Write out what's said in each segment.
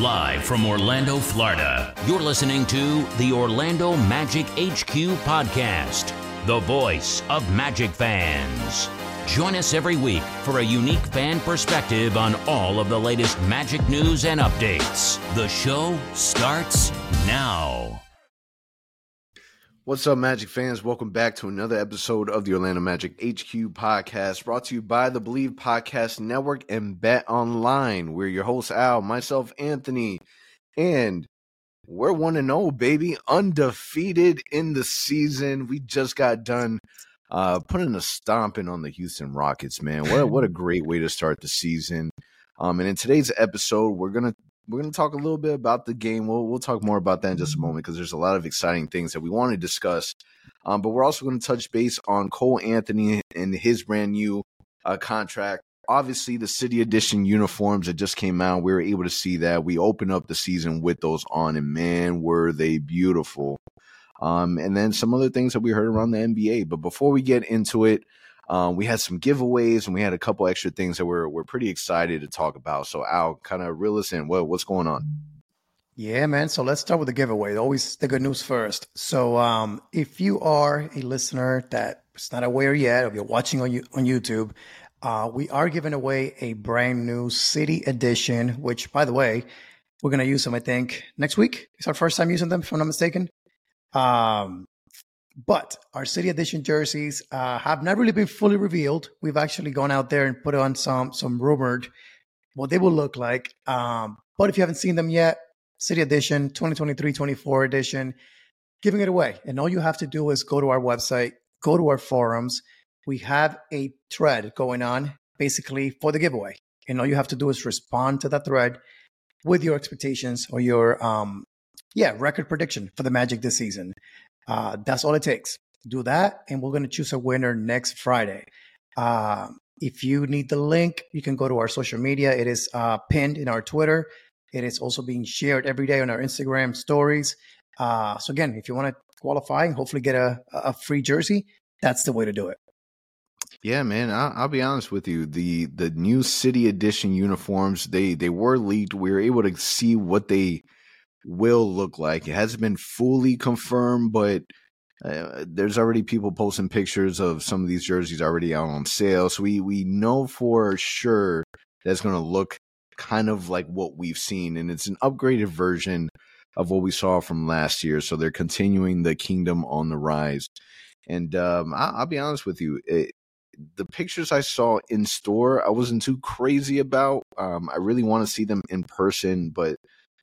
Live from Orlando, Florida, you're listening to the Orlando Magic HQ podcast, the voice of Magic fans. Join us every week for a unique fan perspective on all of the latest Magic news and updates. The show starts now. What's up, Magic fans? Welcome back to another episode of the Orlando Magic HQ podcast, brought to you by the BLEAV Podcast Network and BetOnline. We're your hosts, Al, myself, Anthony, and we're 1 and 0, baby. Undefeated in the season. We just got done uh, putting a stomping on the Houston Rockets, man. What a, what a great way to start the season. Um, and in today's episode, we're gonna we're going to talk a little bit about the game. We'll we'll talk more about that in just a moment because there's a lot of exciting things that we want to discuss. Um, but we're also going to touch base on Cole Anthony and his brand new uh, contract. Obviously, the City Edition uniforms that just came out, we were able to see that. We opened up the season with those on, and man, were they beautiful. Um, and then some other things that we heard around the NBA. But before we get into it, um, we had some giveaways and we had a couple extra things that we're we're pretty excited to talk about. So Al, kind of reel us in. What what's going on? Yeah, man. So let's start with the giveaway. Always the good news first. So um, if you are a listener that's not aware yet, or you're watching on you on YouTube, uh, we are giving away a brand new City Edition. Which, by the way, we're gonna use them. I think next week. It's our first time using them, if I'm not mistaken. Um, but our city edition jerseys uh, have not really been fully revealed. We've actually gone out there and put on some some rumored what they will look like. Um, but if you haven't seen them yet, city edition 2023-24 edition, giving it away. And all you have to do is go to our website, go to our forums. We have a thread going on basically for the giveaway. And all you have to do is respond to that thread with your expectations or your um yeah, record prediction for the Magic this season. Uh, that's all it takes. Do that, and we're going to choose a winner next Friday. Uh, if you need the link, you can go to our social media. It is uh, pinned in our Twitter. It is also being shared every day on our Instagram stories. Uh, so again, if you want to qualify and hopefully get a, a free jersey, that's the way to do it. Yeah, man. I'll, I'll, be honest with you. The the new City Edition uniforms they they were leaked. We were able to see what they will look like. It hasn't been fully confirmed, but uh, there's already people posting pictures of some of these jerseys already out on sale. So we we know for sure that's going to look kind of like what we've seen, and it's an upgraded version of what we saw from last year. So they're continuing the Kingdom on the Rise. And um, I, will be honest with you, it, the pictures I saw in store, I wasn't too crazy about. Um, I really want to see them in person, but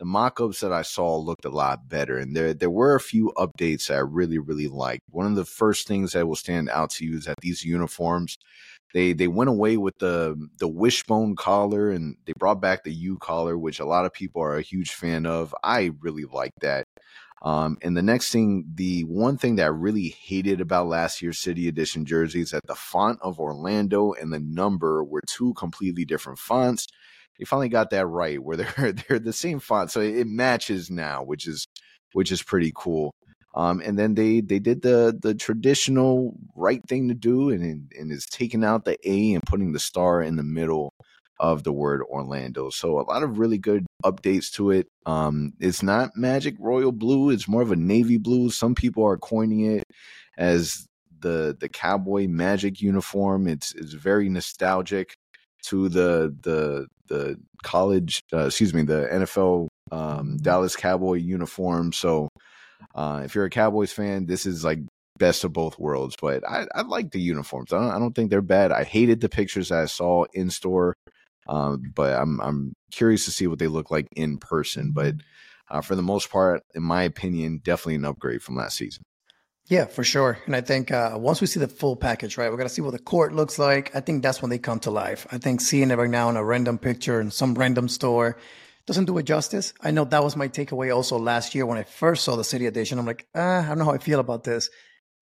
the mock-ups that I saw looked a lot better, and there there were a few updates that I really really liked. One of the first things that will stand out to you is that these uniforms they they went away with the the wishbone collar and they brought back the U collar, which a lot of people are a huge fan of. I really like that. Um, and the next thing, the one thing that I really hated about last year's City Edition jerseys that the font of Orlando and the number were two completely different fonts they finally got that right where they're they're the same font, so it matches now, which is which is pretty cool. Um, and then they they did the the traditional right thing to do, and and is taking out the A and putting the star in the middle of the word Orlando. So a lot of really good updates to it. Um, it's not magic royal blue; it's more of a navy blue. Some people are coining it as the the cowboy magic uniform. It's it's very nostalgic to the the the college, uh, excuse me, the NFL um, Dallas Cowboy uniform. So uh, if you're a Cowboys fan, this is like best of both worlds. But I, I like the uniforms. I don't, I don't think they're bad. I hated the pictures I saw in store, um, but I'm I'm curious to see what they look like in person. But uh, for the most part, in my opinion, definitely an upgrade from last season. Yeah, for sure. And I think uh, once we see the full package, right, we're going to see what the court looks like. I think that's when they come to life. I think seeing it right now in a random picture in some random store doesn't do it justice. I know that was my takeaway also last year when I first saw the City Edition. I'm like, ah, I don't know how I feel about this.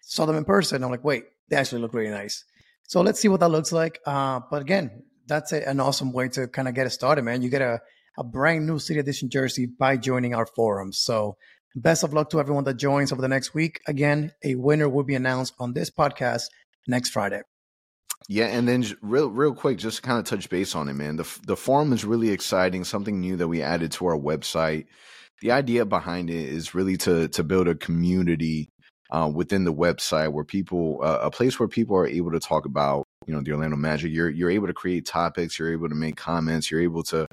Saw them in person. I'm like, wait, they actually look really nice. So let's see what that looks like. Uh, but again, that's a, an awesome way to kind of get it started, man. You get a, a brand new City Edition jersey by joining our forums. So Best of luck to everyone that joins over the next week. Again, a winner will be announced on this podcast next Friday. Yeah, and then real real quick, just to kind of touch base on it, man. The the forum is really exciting. Something new that we added to our website. The idea behind it is really to to build a community uh, within the website where people, uh, a place where people are able to talk about, you know, the Orlando Magic. You're you're able to create topics. You're able to make comments. You're able to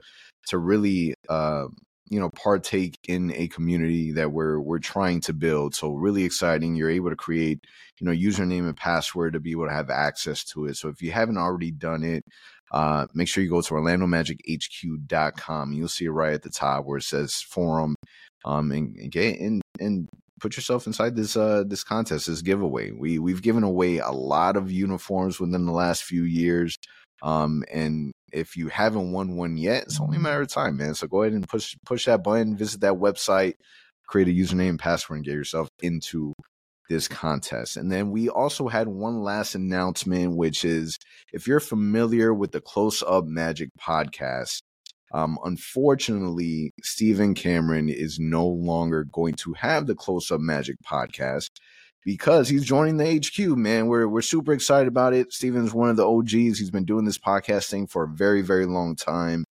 to really uh, you know partake in a community that we're we're trying to build so really exciting. You're able to create you know username and password to be able to have access to it. So if you haven't already done it uh, make sure you go to orlandomagichq.com you'll see it right at the top where it says forum um and, and get and and put yourself inside this uh this contest this giveaway. We we've given away a lot of uniforms within the last few years um and if you haven't won one yet, it's only a matter of time, man. So go ahead and push push that button, visit that website, create a username and password, and get yourself into this contest. And then we also had one last announcement, which is if you're familiar with the Close Up Magic podcast, um, unfortunately, Stephen Cameron is no longer going to have the Close Up Magic podcast because he's joining the HQ, man. We're we're super excited about it. Steven's one of the OGs. He's been doing this podcasting for a very, very long time.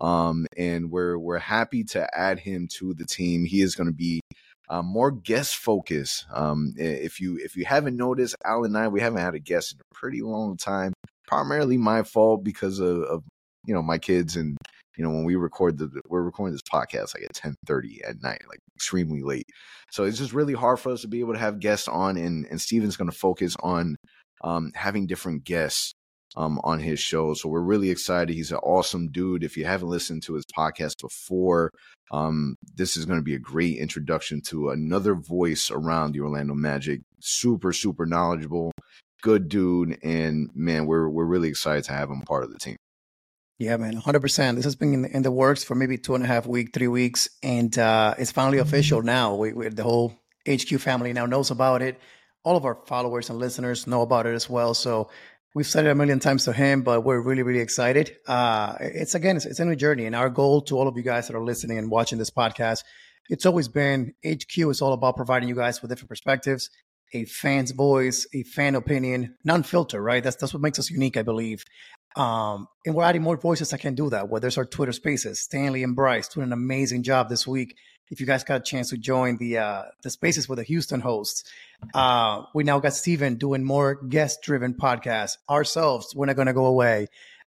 Um, and we're we're happy to add him to the team. He is going to be uh, more guest focus. Um, if you if you haven't noticed, Alan and I we haven't had a guest in a pretty long time. Primarily my fault because of, of you know my kids and you know when we record the we're recording this podcast like at 10 30 at night like extremely late. So it's just really hard for us to be able to have guests on and and steven's going to focus on um, having different guests um, on his show. So we're really excited. He's an awesome dude. If you haven't listened to his podcast before um, this is going to be a great introduction to another voice around the orlando magic. Super super knowledgeable good dude and man we're we're really excited to have him part of the team yeah, man, 100%. This has been in the, in the, works for maybe two and a half weeks, three weeks, and uh, it's finally official now. We, we, the whole HQ family now knows about it. All of our followers and listeners know about it as well. So we've said it a million times to him, but we're really, really excited. Uh, it's again, it's, it's a new journey, and our goal to all of you guys that are listening and watching this podcast, it's always been HQ is all about providing you guys with different perspectives, a fan's voice, a fan opinion, non-filter, right? That's that's what makes us unique, I believe. Um, and we're adding more voices that can do that. Well, there's our Twitter Spaces, Stanley and Bryce doing an amazing job this week. If you guys got a chance to join the uh, the Spaces with the Houston hosts, uh, we now got Steven doing more guest driven podcasts. Ourselves, we're not going to go away.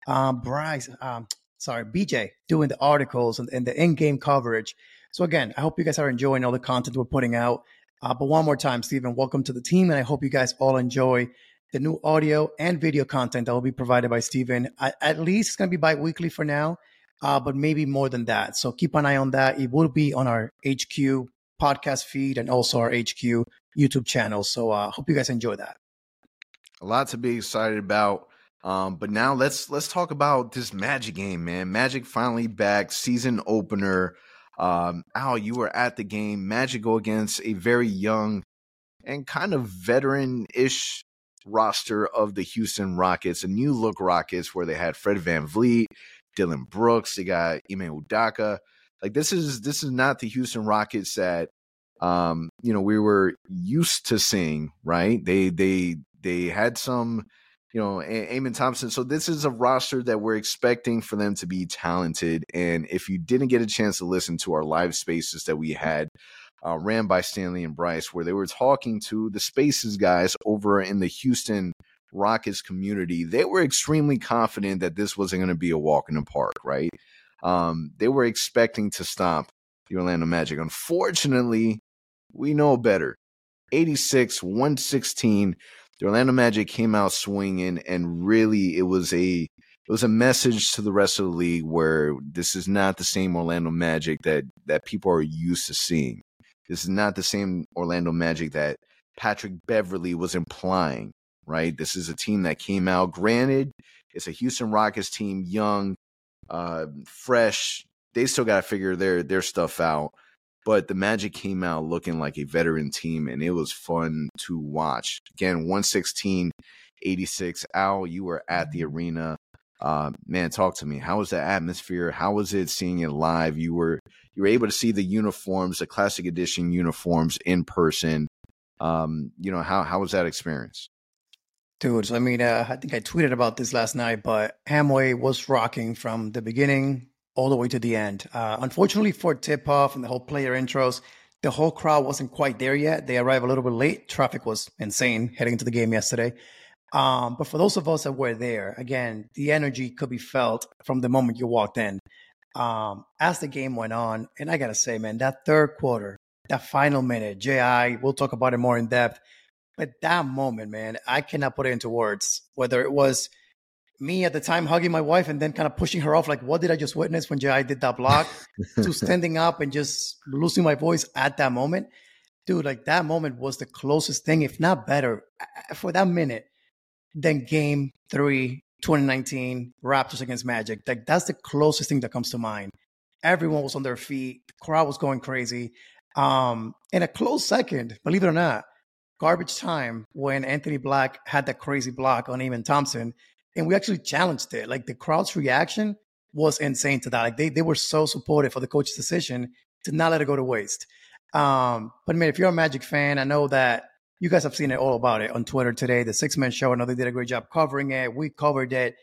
Um, Bryce, um, sorry, BJ doing the articles and, and the in game coverage. So again, I hope you guys are enjoying all the content we're putting out. Uh, but one more time, Stephen, welcome to the team, and I hope you guys all enjoy the new audio and video content that will be provided by Steven. At least it's going to be bi-weekly for now, uh, but maybe more than that. So keep an eye on that. It will be on our HQ podcast feed and also our HQ YouTube channel. So I uh, hope you guys enjoy that. A lot to be excited about. Um, but now let's let's talk about this Magic game, man. Magic finally back, season opener. Um, Al, you were at the game. Magic go against a very young and kind of veteran-ish roster of the Houston Rockets, a new look Rockets where they had Fred VanVleet, Dillon Brooks, they got Ime Udoka. Like this is this is not the Houston Rockets that um, you know, we were used to seeing, right? They they they had some, you know, Amen Thompson. So this is a roster that we're expecting for them to be talented. And if you didn't get a chance to listen to our live spaces that we had uh, ran by Stanley and Bryce, where they were talking to the Spaces guys over in the Houston Rockets community. They were extremely confident that this wasn't going to be a walk in the park, right? Um, they were expecting to stop the Orlando Magic. Unfortunately, we know better. 86, 116. The Orlando Magic came out swinging, and really, it was a it was a message to the rest of the league where this is not the same Orlando Magic that that people are used to seeing. This is not the same Orlando Magic that Patrick Beverley was implying, right? This is a team that came out. Granted, it's a Houston Rockets team, young, uh, fresh. They still got to figure their their stuff out. But the Magic came out looking like a veteran team, and it was fun to watch. Again, 116 86. Al, you were at the arena. Uh, man, talk to me. How was the atmosphere? How was it seeing it live? You were you were able to see the uniforms, the classic edition uniforms in person. Um, you know, how how was that experience? Dude, so I mean, uh, I think I tweeted about this last night, but Amway was rocking from the beginning all the way to the end. Uh, unfortunately for tip off and the whole player intros, the whole crowd wasn't quite there yet. They arrived a little bit late. Traffic was insane heading into the game yesterday. Um, but for those of us that were there, again, the energy could be felt from the moment you walked in. Um, as the game went on, and I gotta say, man, that third quarter, that final minute, JI, we'll talk about it more in depth. But that moment, man, I cannot put it into words. Whether it was me at the time hugging my wife and then kind of pushing her off, like, what did I just witness when JI did that block? to standing up and just losing my voice at that moment. Dude, like that moment was the closest thing, if not better, for that minute than game three, 2019, Raptors against Magic. Like that's the closest thing that comes to mind. Everyone was on their feet, the crowd was going crazy. Um, in a close second, believe it or not, garbage time when Anthony Black had that crazy block on Amen Thompson and we actually challenged it. Like the crowd's reaction was insane to that. Like they they were so supportive for the coach's decision to not let it go to waste. Um, but man, if you're a Magic fan, I know that you guys have seen it all about it on Twitter today. The Six Man Show, I know they did a great job covering it. We covered it.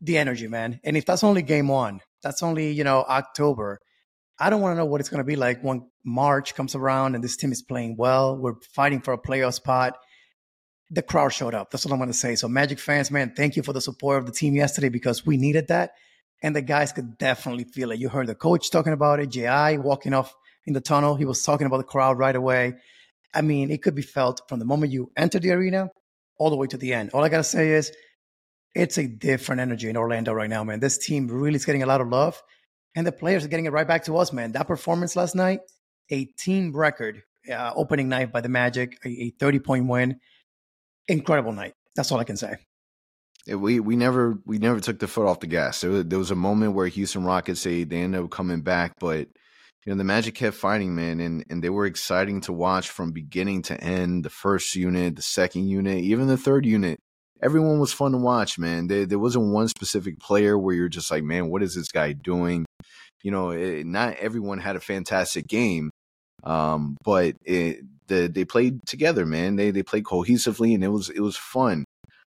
The energy, man. And if that's only game one, that's only you know October. I don't want to know what it's going to be like when March comes around and this team is playing well. We're fighting for a playoff spot the crowd showed up. That's what I'm going to say. So, Magic fans, man, thank you for the support of the team yesterday because we needed that. And the guys could definitely feel it. You heard the coach talking about it, JI walking off in the tunnel. He was talking about the crowd right away. I mean, it could be felt from the moment you enter the arena all the way to the end. All I got to say is it's a different energy in Orlando right now, man. This team really is getting a lot of love, and the players are getting it right back to us, man. That performance last night, a team record uh, opening night by the Magic, a, a 30 point win incredible night. That's all I can say. We we never we never took the foot off the gas. There was, there was a moment where Houston Rockets they they ended up coming back, but you know the Magic kept fighting, man, and and they were exciting to watch from beginning to end. The first unit, the second unit, even the third unit. Everyone was fun to watch, man. There, there wasn't one specific player where you're just like, man, what is this guy doing? You know, it, not everyone had a fantastic game, um, but it, the, they played together, man. They they played cohesively, and it was it was fun.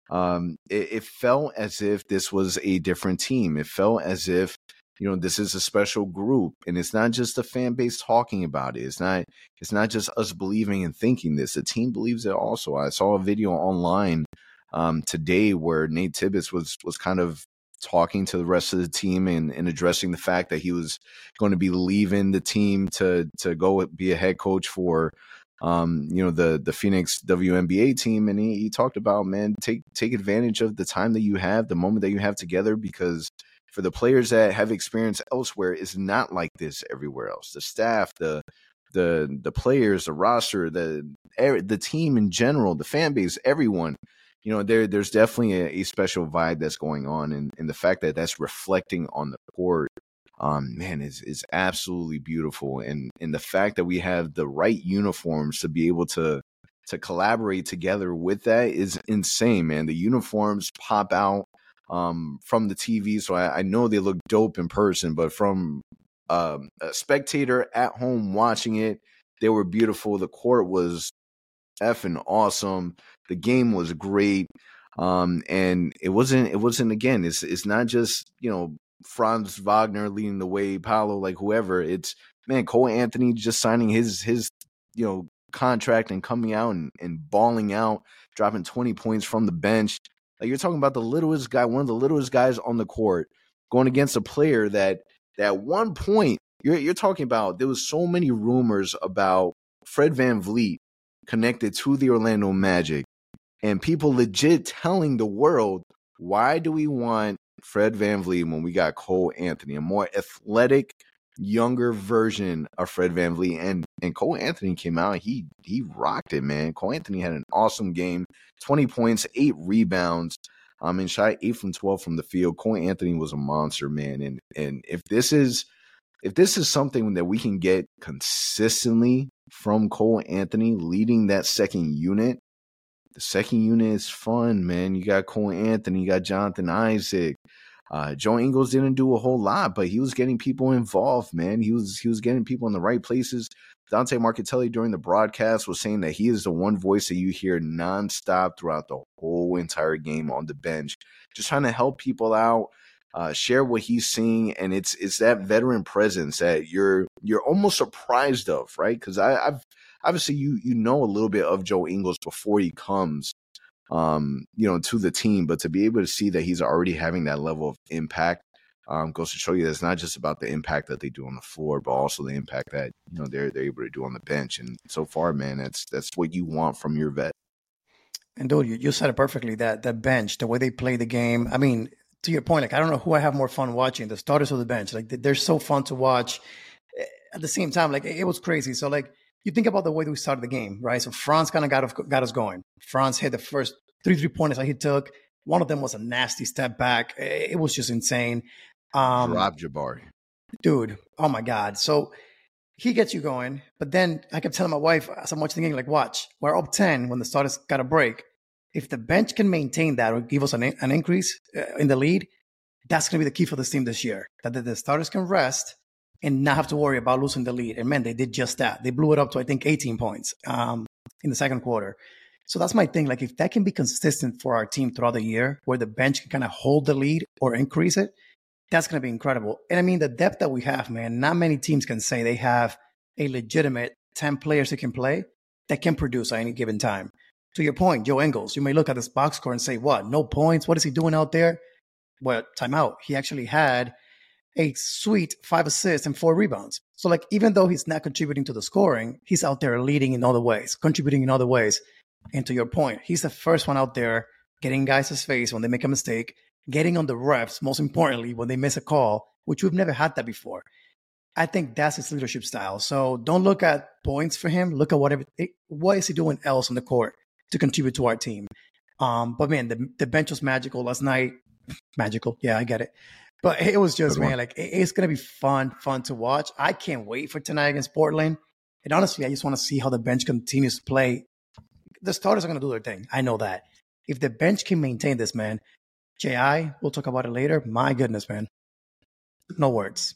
Um, it, it felt as if this was a different team. It felt as if you know this is a special group and it's not just the fan base talking about it it's not it's not just us believing and thinking this the team believes it also i saw a video online um, today where nate tibbetts was was kind of talking to the rest of the team and, and addressing the fact that he was going to be leaving the team to to go be a head coach for um, you know, the the Phoenix WNBA team, and he, he talked about man, take take advantage of the time that you have, the moment that you have together, because for the players that have experience elsewhere, it's not like this everywhere else. The staff, the the the players, the roster, the the team in general, the fan base, everyone. You know, there there's definitely a, a special vibe that's going on, and, and the fact that that's reflecting on the court um, man, is is absolutely beautiful. And and the fact that we have the right uniforms to be able to to collaborate together with that is insane, man. The uniforms pop out um, from the TV, so I, I know they look dope in person, but from um, a spectator at home watching it, they were beautiful. The court was effing awesome. The game was great. Um, and it wasn't, it wasn't again, it's, it's not just, you know, Franz Wagner leading the way, Paolo, like whoever. It's man, Cole Anthony just signing his his you know contract and coming out and, and balling out, dropping 20 points from the bench. Like you're talking about the littlest guy, one of the littlest guys on the court, going against a player that that one point you're you're talking about there was so many rumors about Fred VanVleet connected to the Orlando Magic and people legit telling the world why do we want Fred Van VanVleet when we got Cole Anthony, a more athletic younger version of Fred VanVleet. And and Cole Anthony came out. He he rocked it, man. Cole Anthony had an awesome game. 20 points, eight rebounds. Um, I mean, shot eight from 12 from the field. Cole Anthony was a monster, man. And and if this is if this is something that we can get consistently from Cole Anthony leading that second unit, the second unit is fun, man. You got Cole Anthony, you got Jonathan Isaac, uh, Joe Ingles didn't do a whole lot, but he was getting people involved, man. He was he was getting people in the right places. Dante Marchitelli during the broadcast was saying that he is the one voice that you hear nonstop throughout the whole entire game on the bench, just trying to help people out, uh, share what he's seeing, and it's it's that veteran presence that you're you're almost surprised of, right? Because I've obviously you you know a little bit of Joe Ingles before he comes um, you know, to the team. But to be able to see that he's already having that level of impact um, goes to show you that it's not just about the impact that they do on the floor, but also the impact that you know they're they're able to do on the bench. And so far, man, that's that's what you want from your vet. And dude, you, you said it perfectly. That that bench, the way they play the game. I mean, to your point, like I don't know who I have more fun watching, the starters or the bench. Like they're so fun to watch. Eh, at the same time, like it was crazy. So like you think about the way we started the game, right? So Franz kind of got, got us going. Franz hit the first three three pointers that he took. One of them was a nasty step back. Eh, eh, it was just insane. Um, Rob Jabari. Dude, oh my God. So he gets you going. But then I kept telling my wife as I'm watching the game, like, watch, we're up 10 when the starters got a break. If the bench can maintain that or give us an, an increase uh, in the lead, that's going to be the key for this team this year. That the, starters can rest and not have to worry about losing the lead. And man, they did just that. They blew it up to I think 18 points um, in the second quarter. So that's my thing. Like if that can be consistent for our team throughout the year, where the bench can kind of hold the lead or increase it, that's going to be incredible. And I mean, the depth that we have, man, not many teams can say they have a legitimate 10 players that can play that can produce at any given time. To your point, Joe Ingles, you may look at this box score and say, what, no points? What is he doing out there? Well, timeout. He actually had a sweet five assists and four rebounds. So, like, even though he's not contributing to the scoring, he's out there leading in other ways, contributing in other ways. And to your point, he's the first one out there getting guys face when they make a mistake, getting on the refs, most importantly, when they miss a call, which we've never had that before. I think that's his leadership style. So don't look at points for him. Look at whatever what is he doing else on the court to contribute to our team. Um, but man, the the bench was magical last night. Magical, yeah, I get it. But it was just man, like it's gonna be fun, fun to watch. I can't wait for tonight against Portland. And honestly, I just want to see how the bench continues to play. The starters are gonna do their thing. I know that. If the bench can maintain this, man, JI, we'll talk about it later. My goodness, man, no words.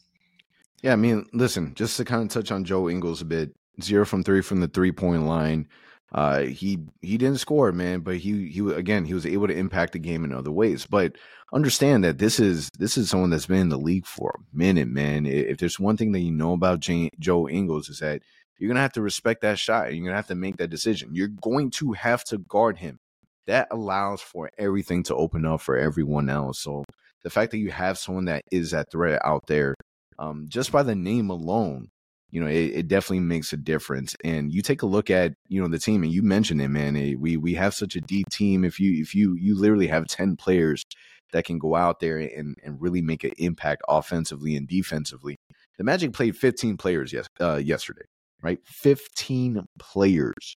Yeah, I mean, listen, just to kind of touch on Joe Ingles a bit, zero from three from the three point line. Uh, he he didn't score, man, but he he again he was able to impact the game in other ways. But understand that this is this is someone that's been in the league for a minute, man. If there's one thing that you know about Jane, Joe Ingles is that you're gonna have to respect that shot. And you're gonna have to make that decision. You're going to have to guard him. That allows for everything to open up for everyone else. So the fact that you have someone that is that threat out there, um, just by the name alone, you know, it, it, definitely makes a difference. And you take a look at, you know, the team and you mentioned it, man. It, we we have such a deep team. If you if you you literally have 10 players that can go out there and, and really make an impact offensively and defensively. The Magic played 15 players yes, uh, yesterday, right? 15 players.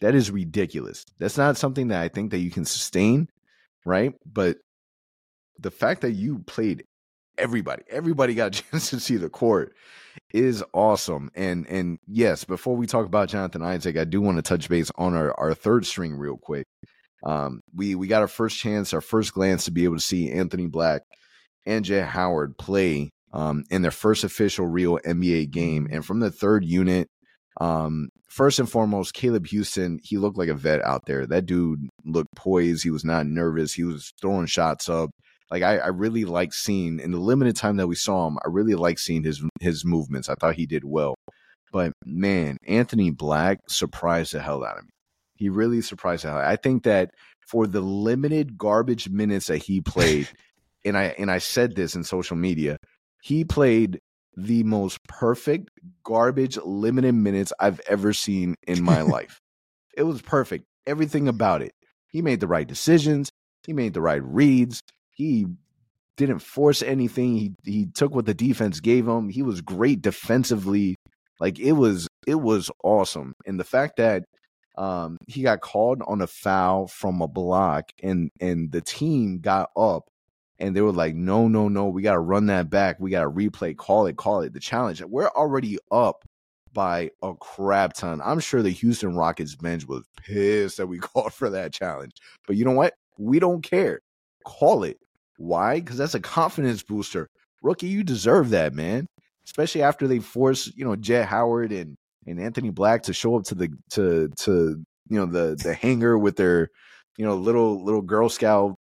That is ridiculous. That's not something that I think that you can sustain, right? But the fact that you played everybody, everybody got a chance to see the court is awesome. And and yes, before we talk about Jonathan Isaac, I do want to touch base on our, our third string real quick. Um, we we got our first chance, our first glance to be able to see Anthony Black and Jett Howard play um, in their first official real NBA game. And from the third unit, um, first and foremost, Caleb Houstan, he looked like a vet out there. That dude looked poised. He was not nervous. He was throwing shots up. Like I, I really like seeing in the limited time that we saw him, I really like seeing his his movements. I thought he did well. But man, Anthony Black surprised the hell out of me. He really surprised the hell. I think that for the limited garbage minutes that he played, and I and I said this in social media, he played the most perfect garbage limited minutes I've ever seen in my life. It was perfect. Everything about it. He made the right decisions. He made the right reads. He didn't force anything. He he took what the defense gave him. He was great defensively. Like it was it was awesome. And the fact that um he got called on a foul from a block and and the team got up and they were like, no, no, no, we got to run that back. We got to replay, call it, call it. The challenge. We're already up by a crap ton. I'm sure the Houston Rockets bench was pissed that we called for that challenge. But you know what? We don't care. Call it. Why? Because that's a confidence booster. Rookie, you deserve that, man. Especially after they force, you know, Jett Howard and and Anthony Black to show up to the to to you know the the hangar with their you know little little Girl Scout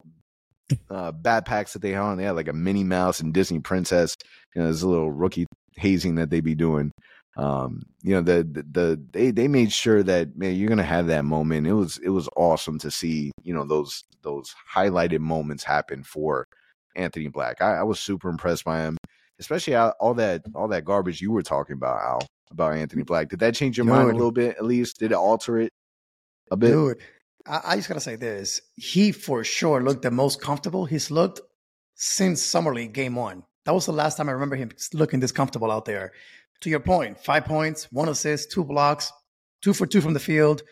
uh, backpacks that they had on. They had like a Minnie Mouse and Disney princess. You know, a little rookie hazing that they be doing. Um, you know, the, the, the they they made sure that man, you're gonna have that moment. It was it was awesome to see you know those those highlighted moments happen for Anthony Black. I, I was super impressed by him, especially all, that all that garbage you were talking about, Al, about Anthony Black. Did that change your Dude. mind a little bit? At least did it alter it a bit? Dude, I, I just gotta say this: he for sure looked the most comfortable he's looked since summer league game one. That was the last time I remember him looking this comfortable out there. To your point, five points, one assist, two blocks, two for two from the field.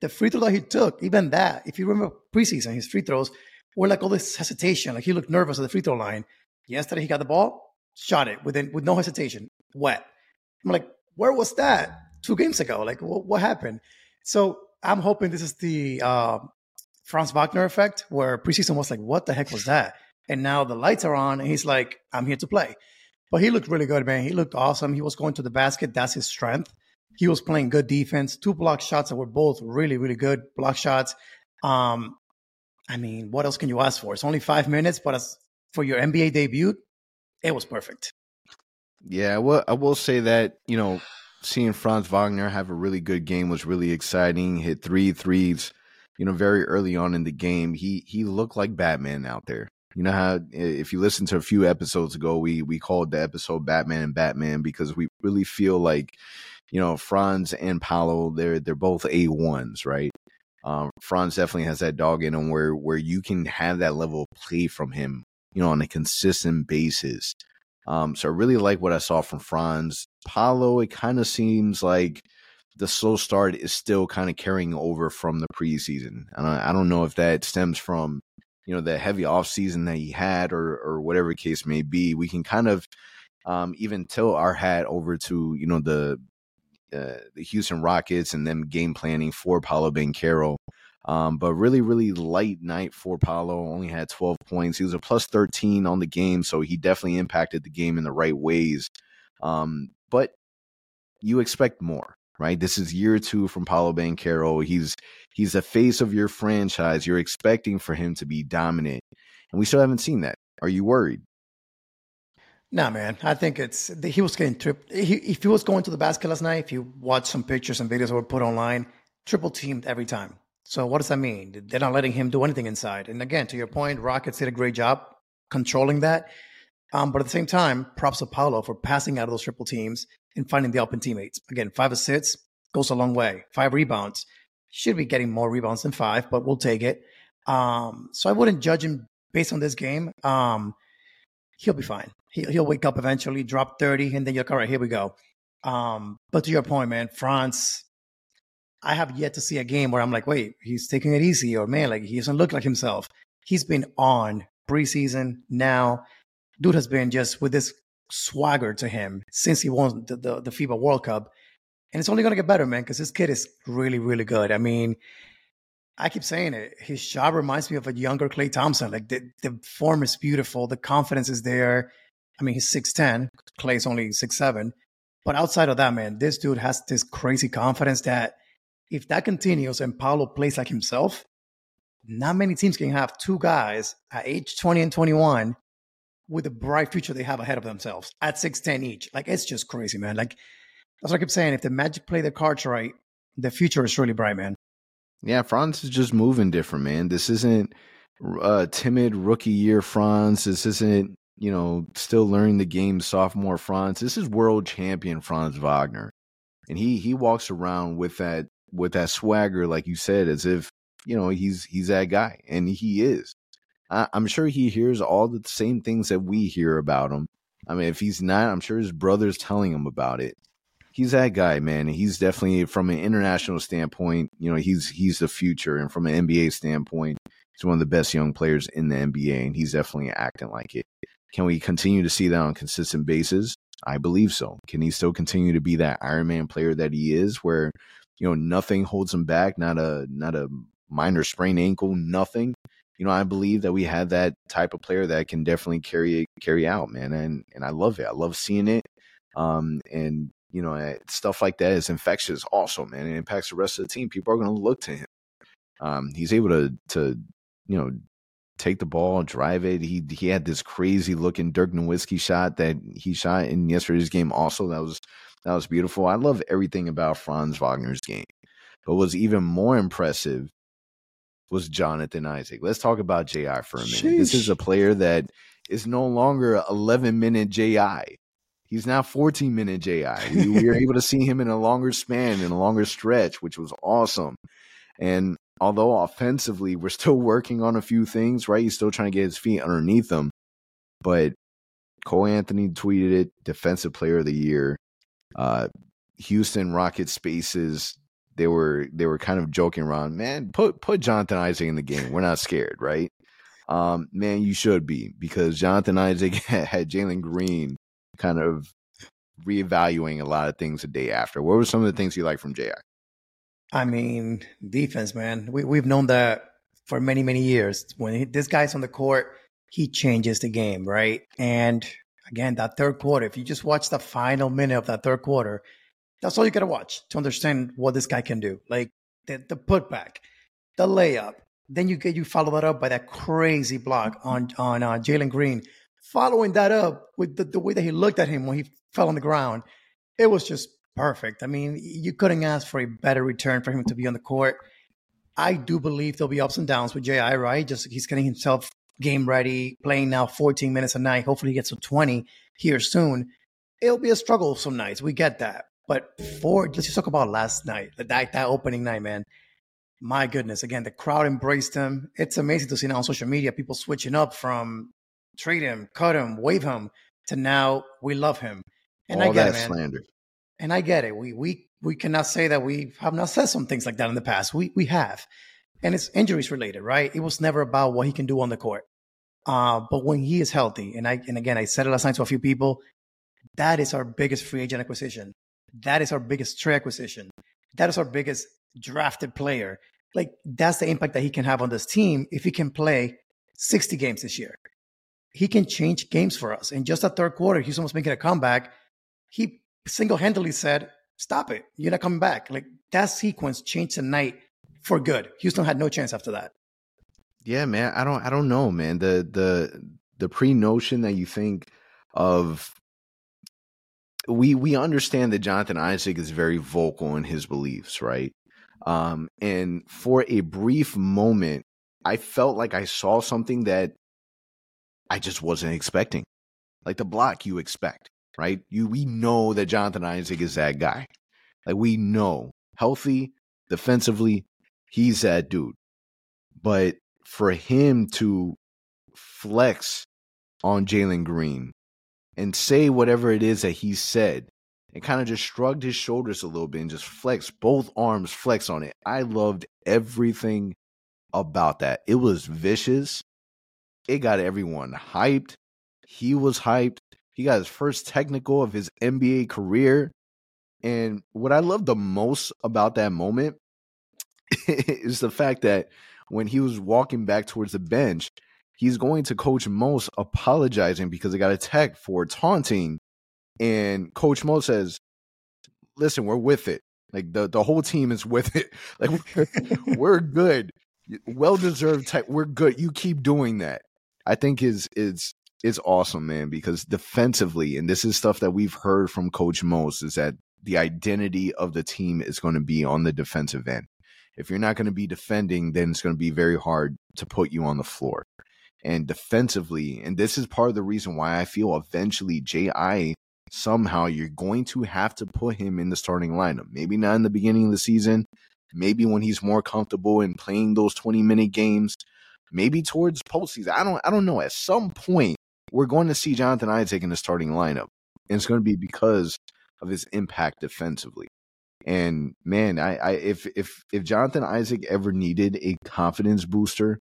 The free throw that he took, even that, if you remember preseason, his free throws were like all this hesitation. Like he looked nervous at the free throw line. Yesterday, he got the ball, shot it within with no hesitation, wet. I'm like, where was that two games ago? Like, what, what happened? So I'm hoping this is the uh, Franz Wagner effect, where preseason was like, what the heck was that? And now the lights are on, and he's like, I'm here to play. But he looked really good, man. He looked awesome. He was going to the basket. That's his strength. He was playing good defense. Two block shots that were both really, really good block shots. Um, I mean, what else can you ask for? It's only five minutes, but as for your NBA debut, it was perfect. Yeah, well, I will say that you know seeing Franz Wagner have a really good game was really exciting. Hit three threes, you know, very early on in the game. He he looked like Batman out there. You know how if you listen to a few episodes ago, we we called the episode Batman and Batman because we really feel like, you know, Franz and Paolo, they're they're both A ones, right? Um, Franz definitely has that dog in him where where you can have that level of play from him, you know, on a consistent basis. Um, so I really like what I saw from Franz. Paolo, it kind of seems like the slow start is still kind of carrying over from the preseason. And I, I don't know if that stems from, you know, the heavy off season that he had or or whatever case may be. We can kind of um, even tilt our hat over to, you know, the uh, the Houston Rockets and them game planning for Paolo Banchero um, but really, really light night for Paolo. Only had 12 points. He was a plus 13 on the game, so he definitely impacted the game in the right ways. Um, but you expect more, right? This is year two from Paolo Banchero. He's he's the face of your franchise. You're expecting for him to be dominant, and we still haven't seen that. Are you worried? Nah, man. I think it's he was getting tripped. If he was going to the basket last night, if you watch some pictures and videos that were put online, triple teamed every time. So what does that mean? They're not letting him do anything inside. And again, to your point, Rockets did a great job controlling that. Um, but at the same time, props to Paolo for passing out of those triple teams and finding the open teammates. Again, five assists goes a long way. Five rebounds. Should be getting more rebounds than five, but we'll take it. Um, so I wouldn't judge him based on this game. Um, he'll be fine. He, he'll wake up eventually, drop 30, and then you're like, all right, here we go. Um, but to your point, man, Franz, I have yet to see a game where I'm like, wait, he's taking it easy, or man, like he doesn't look like himself. He's been on preseason now. Dude has been just with this swagger to him since he won the, the, the FIBA World Cup. And it's only going to get better, man, because this kid is really, really good. I mean, I keep saying it. His shot reminds me of a younger Klay Thompson. Like the, the form is beautiful, the confidence is there. I mean, he's 6'10, Klay's only 6'7. But outside of that, man, this dude has this crazy confidence that if that continues and Paolo plays like himself, not many teams can have two guys at age 20 and 21 with the bright future they have ahead of themselves at 6'10 each. Like, it's just crazy, man. Like, that's what I keep saying. If the Magic play their cards right, the future is really bright, man. Yeah, Franz is just moving different, man. This isn't a timid rookie year Franz. This isn't, you know, still learning the game sophomore Franz. This is world champion Franz Wagner. And he he walks around with that with that swagger, like you said, as if you know he's he's that guy, and he is. I, am sure he hears all the same things that we hear about him. I mean, if he's not, I'm sure his brother's telling him about it. He's that guy, man. He's definitely from an international standpoint, you know, he's he's the future, and from an NBA standpoint, he's one of the best young players in the NBA, and he's definitely acting like it. Can we continue to see that on a consistent basis? I believe so. Can he still continue to be that Iron Man player that he is, where you know nothing holds him back, not a not a minor sprained ankle, nothing you know, I believe that we have that type of player that can definitely carry carry out, man, and and I love it. I love seeing it, um, and you know, eh, stuff like that is infectious. Also, man, it impacts the rest of the team. People are going to look to him. Um, he's able to to you know take the ball, drive it. He he had this crazy looking Dirk Nowitzki shot that he shot in yesterday's game. Also, that was that was beautiful. I love everything about Franz Wagner's game. But what's even more impressive was Jonathan Isaac. Let's talk about JI for a minute. Sheesh. This is a player that is no longer 11 minute JI. He's now 14 minute JI. We, we were able to see him in a longer span, in a longer stretch, which was awesome. And although offensively, we're still working on a few things, right? He's still trying to get his feet underneath him. But Cole Anthony tweeted it Defensive Player of the Year. Uh, Houston Rocket Spaces they were they were kind of joking around. Man, put put Jonathan Isaac in the game. We're not scared, right? Um, man, you should be because Jonathan Isaac had Jalen Green kind of reevaluating a lot of things the day after. What were some of the things you like from JI? I mean, defense, man. We we've known that for many many years. When he, this guy's on the court, he changes the game, right? And again, that third quarter. If you just watch the final minute of that third quarter, that's all you got to watch to understand what this guy can do. Like the, the putback, the layup. Then you get you follow that up by that crazy block on on uh, Jalen Green. Following that up with the, the way that he looked at him when he fell on the ground, it was just perfect. I mean, you couldn't ask for a better return for him to be on the court. I do believe there'll be ups and downs with JI, right? Just he's getting himself game ready, playing now 14 minutes a night. Hopefully he gets to 20 here soon. It'll be a struggle some nights. We get that. But for let's just talk about last night, that that opening night, man. My goodness, again, the crowd embraced him. It's amazing to see now on social media people switching up from trade him, cut him, waive him to now we love him. And All I get it, man. Slander. And I get it. We we we cannot say that we have not said some things like that in the past. We we have. And it's injuries related, right? It was never about what he can do on the court. Uh, but when he is healthy, and I and again I said it last night to a few people, that is our biggest free agent acquisition. That is our biggest trade acquisition. That is our biggest drafted player. Like that's the impact that he can have on this team if he can play 60 games this year. He can change games for us. In just a third quarter, he's almost making a comeback. He single-handedly said, "Stop it! You're not coming back." Like that sequence changed the night for good. Houston had no chance after that. Yeah, man. I don't. I don't know, man. The the the pre notion that you think of we we understand that Jonathan Isaac is very vocal in his beliefs, right? Um, and for a brief moment, I felt like I saw something that I just wasn't expecting, like the block you expect, right? You we know that Jonathan Isaac is that guy, like we know healthy defensively, he's that dude. But for him to flex on Jalen Green and say whatever it is that he said and kind of just shrugged his shoulders a little bit and just flexed both arms flex on it. I loved everything about that. It was vicious. It got everyone hyped. He was hyped. He got his first technical of his NBA career. And what I love the most about that moment is the fact that when he was walking back towards the bench, he's going to Coach Mose apologizing because they got a tech for taunting. And Coach Mo says, listen, we're with it. Like the, the whole team is with it. Like we're, we're good. Well deserved tech. We're good. You keep doing that. I think is is is awesome, man, because defensively, and this is stuff that we've heard from Coach Mose, is that the identity of the team is going to be on the defensive end. If you're not going to be defending, then it's going to be very hard to put you on the floor and defensively. And this is part of the reason why I feel eventually JI somehow you're going to have to put him in the starting lineup. Maybe not in the beginning of the season, maybe when he's more comfortable in playing those 20 minute games. Maybe towards postseason. I don't I don't know. At some point, we're going to see Jonathan Isaac in the starting lineup, and it's going to be because of his impact defensively. And man, I, I if if if Jonathan Isaac ever needed a confidence booster,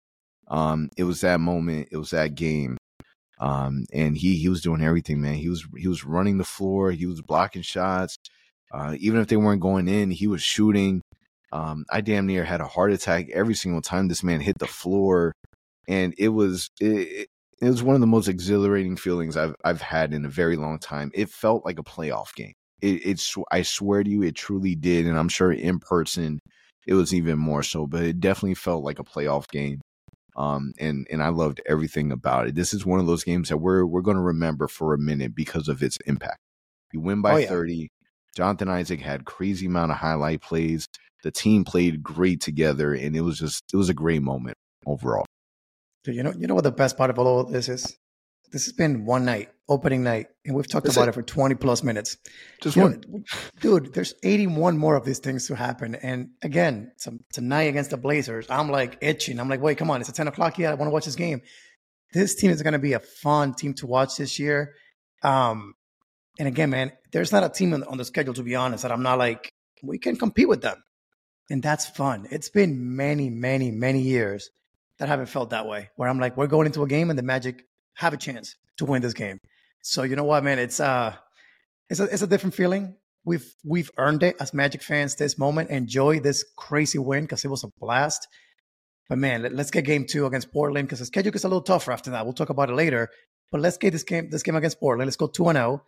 um, it was that moment, it was that game. Um, and he he was doing everything, man. He was he was running the floor, he was blocking shots. Uh, even if they weren't going in, he was shooting. Um, I damn near had a heart attack every single time this man hit the floor, and it was it, it was one of the most exhilarating feelings I've I've had in a very long time. It felt like a playoff game. It, it's I swear to you, it truly did, and I'm sure in person it was even more so. But it definitely felt like a playoff game. Um, and and I loved everything about it. This is one of those games that we're we're going to remember for a minute because of its impact. You win by oh, yeah. 30. Jonathan Isaac had crazy amount of highlight plays. The team played great together, and it was just it was a great moment overall. Dude, you know you know what the best part of all of this is? This has been one night, opening night, and we've talked That's about it. it. for 20 plus minutes. Just you one. Know, dude, there's 81 more of these things to happen. And again, some, tonight against the Blazers, I'm like itching. I'm like, wait, come on, it's a 10 o'clock yet. I want to watch this game. This team is going to be a fun team to watch this year. Um, and again, man, there's not a team on, on the schedule, to be honest, that I'm not like, we can compete with them. And that's fun. It's been many, many, many years that I haven't felt that way, where I'm like, we're going into a game and the Magic have a chance to win this game. So you know what, man? It's uh it's a it's a different feeling. We've we've earned it as Magic fans this moment. Enjoy this crazy win because it was a blast. But man, let, us get game two against Portland because the schedule gets a little tougher after that. We'll talk about it later. But let's get this game this game against Portland. Let's go two and zero. Oh.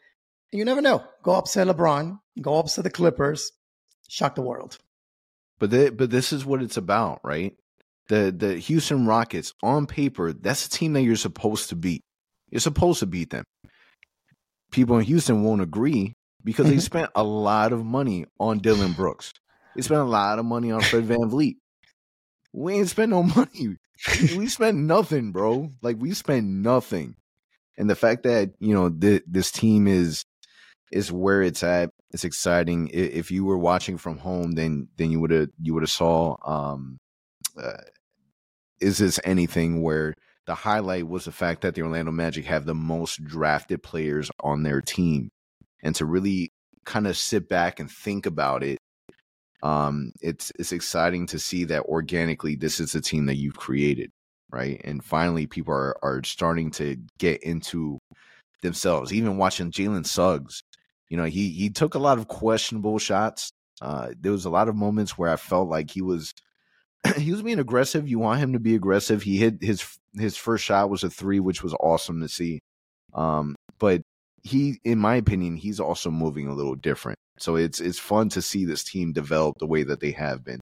And you never know. Go upset LeBron. Go upset the Clippers. Shock the world. But the, but this is what it's about, right? the the Houston Rockets on paper, that's a team that you're supposed to beat. You're supposed to beat them. People in Houston won't agree because they spent a lot of money on Dillon Brooks. They spent a lot of money on Fred VanVleet. We ain't spent no money. we spent nothing, bro. Like we spent nothing. And the fact that, you know, th- this team is is where it's at. It's exciting. If you were watching from home, then then you would have you would have saw um, uh, is this anything where the highlight was the fact that the Orlando Magic have the most drafted players on their team. And to really kind of sit back and think about it, um, it's it's exciting to see that organically this is the team that you've created, right? And finally people are are starting to get into themselves. Even watching Jalen Suggs, you know, he he took a lot of questionable shots. Uh, there was a lot of moments where I felt like he was he was being aggressive. You want him to be aggressive. He hit his his first shot was a three, which was awesome to see. Um, but he, in my opinion, he's also moving a little different. So it's it's fun to see this team develop the way that they have been.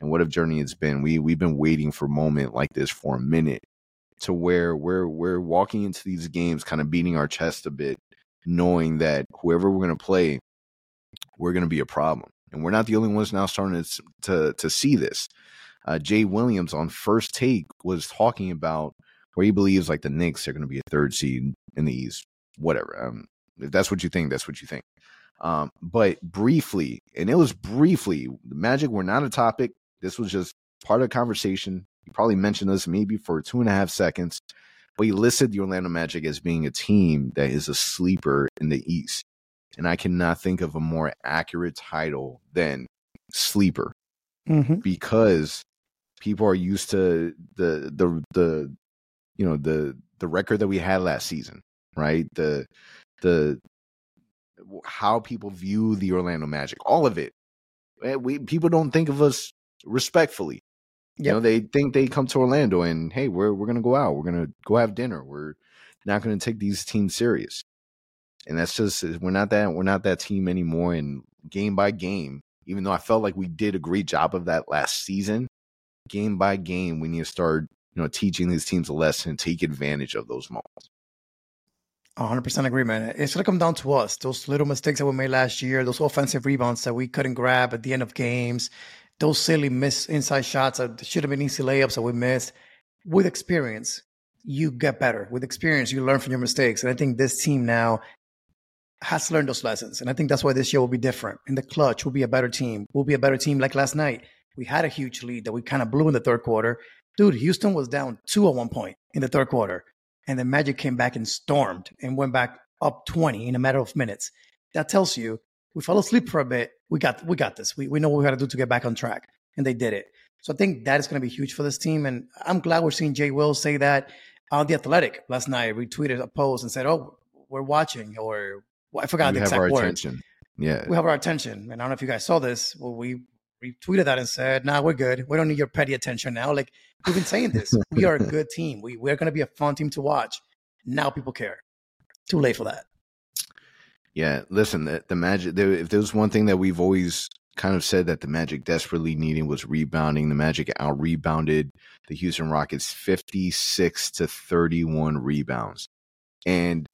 And what a journey it's been. We we've been waiting for a moment like this for a minute to where we're we're walking into these games kind of beating our chest a bit, knowing that whoever we're gonna play, we're gonna be a problem. And we're not the only ones now starting to to, to see this uh, Jay Williams on first take was talking about where he believes like the Knicks are going to be a third seed in the East. Whatever. Um, if that's what you think, that's what you think. Um, but briefly, and it was briefly, the Magic were not a topic. This was just part of the conversation. He probably mentioned this maybe for two and a half seconds, but he listed the Orlando Magic as being a team that is a sleeper in the East. And I cannot think of a more accurate title than sleeper mm-hmm. because people are used to the the the you know the the record that we had last season, right? The the how people view the Orlando Magic, all of it. Eh, we people don't think of us respectfully. Yep. You know, they think they come to Orlando and hey, we're we're gonna go out, we're gonna go have dinner. We're not gonna take these teams serious. And that's just uh, we're not that we're not that team anymore. And game by game, even though I felt like we did a great job of that last season, game by game, we need to start, you know, teaching these teams a lesson and take advantage of those moments. 100% agree, man. It's going to come down to us. Those little mistakes that we made last year, those offensive rebounds that we couldn't grab at the end of games, those silly miss inside shots that should have been easy layups that we missed. With experience, you get better. With experience, you learn from your mistakes. And I think this team now has learned those lessons. And I think that's why this year will be different. In the clutch, we'll be a better team. We'll be a better team like last night. We had a huge lead that we kind of blew in the third quarter, Dude, Houston was down two at one point in the third quarter, and the Magic came back and stormed and went back up 20 in a matter of minutes. That tells you we fell asleep for a bit. We got we got this. We we know what we got to do to get back on track, and they did it. So I think that is going to be huge for this team, and I'm glad we're seeing Jay Will say that on the Athletic last night. Retweeted a post and said, "Oh, we're watching," or well, I forgot the have our exact word. attention. Yeah. We have our attention, and I don't know if you guys saw this. Well, we retweeted that and said, "Nah, we're good. We don't need your petty attention now." Like we've been saying this, we are a good team. We we're going to be a fun team to watch. Now people care. Too late for that. Yeah, listen, the, the Magic. There, if there's one thing that we've always kind of said that the Magic desperately needed was rebounding. The Magic out rebounded the Houston Rockets 56 to 31 rebounds. And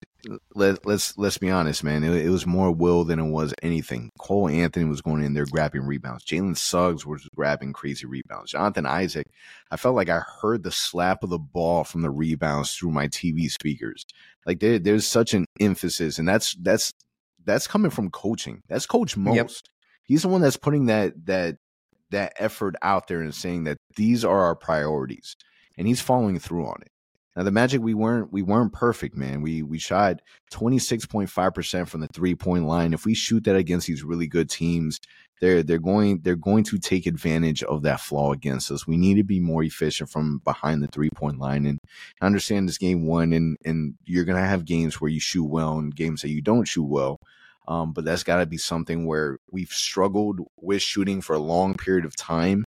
let, let's let's be honest, man. It, it, was more will than it was anything. Cole Anthony was going in there grabbing rebounds. Jalen Suggs was grabbing crazy rebounds. Jonathan Isaac, I felt like I heard the slap of the ball from the rebounds through my TV speakers. Like there, there's such an emphasis, and that's that's that's coming from coaching. That's Coach Mose. Yep. He's the one that's putting that that that effort out there and saying that these are our priorities, and he's following through on it. Now the Magic, we weren't we weren't perfect, man. We we shot twenty six point five percent from the three point line. If we shoot that against these really good teams, they're they're going they're going to take advantage of that flaw against us. We need to be more efficient from behind the three point line. And understand this game one, and and you're gonna have games where you shoot well and games that you don't shoot well. Um, but that's got to be something where we've struggled with shooting for a long period of time.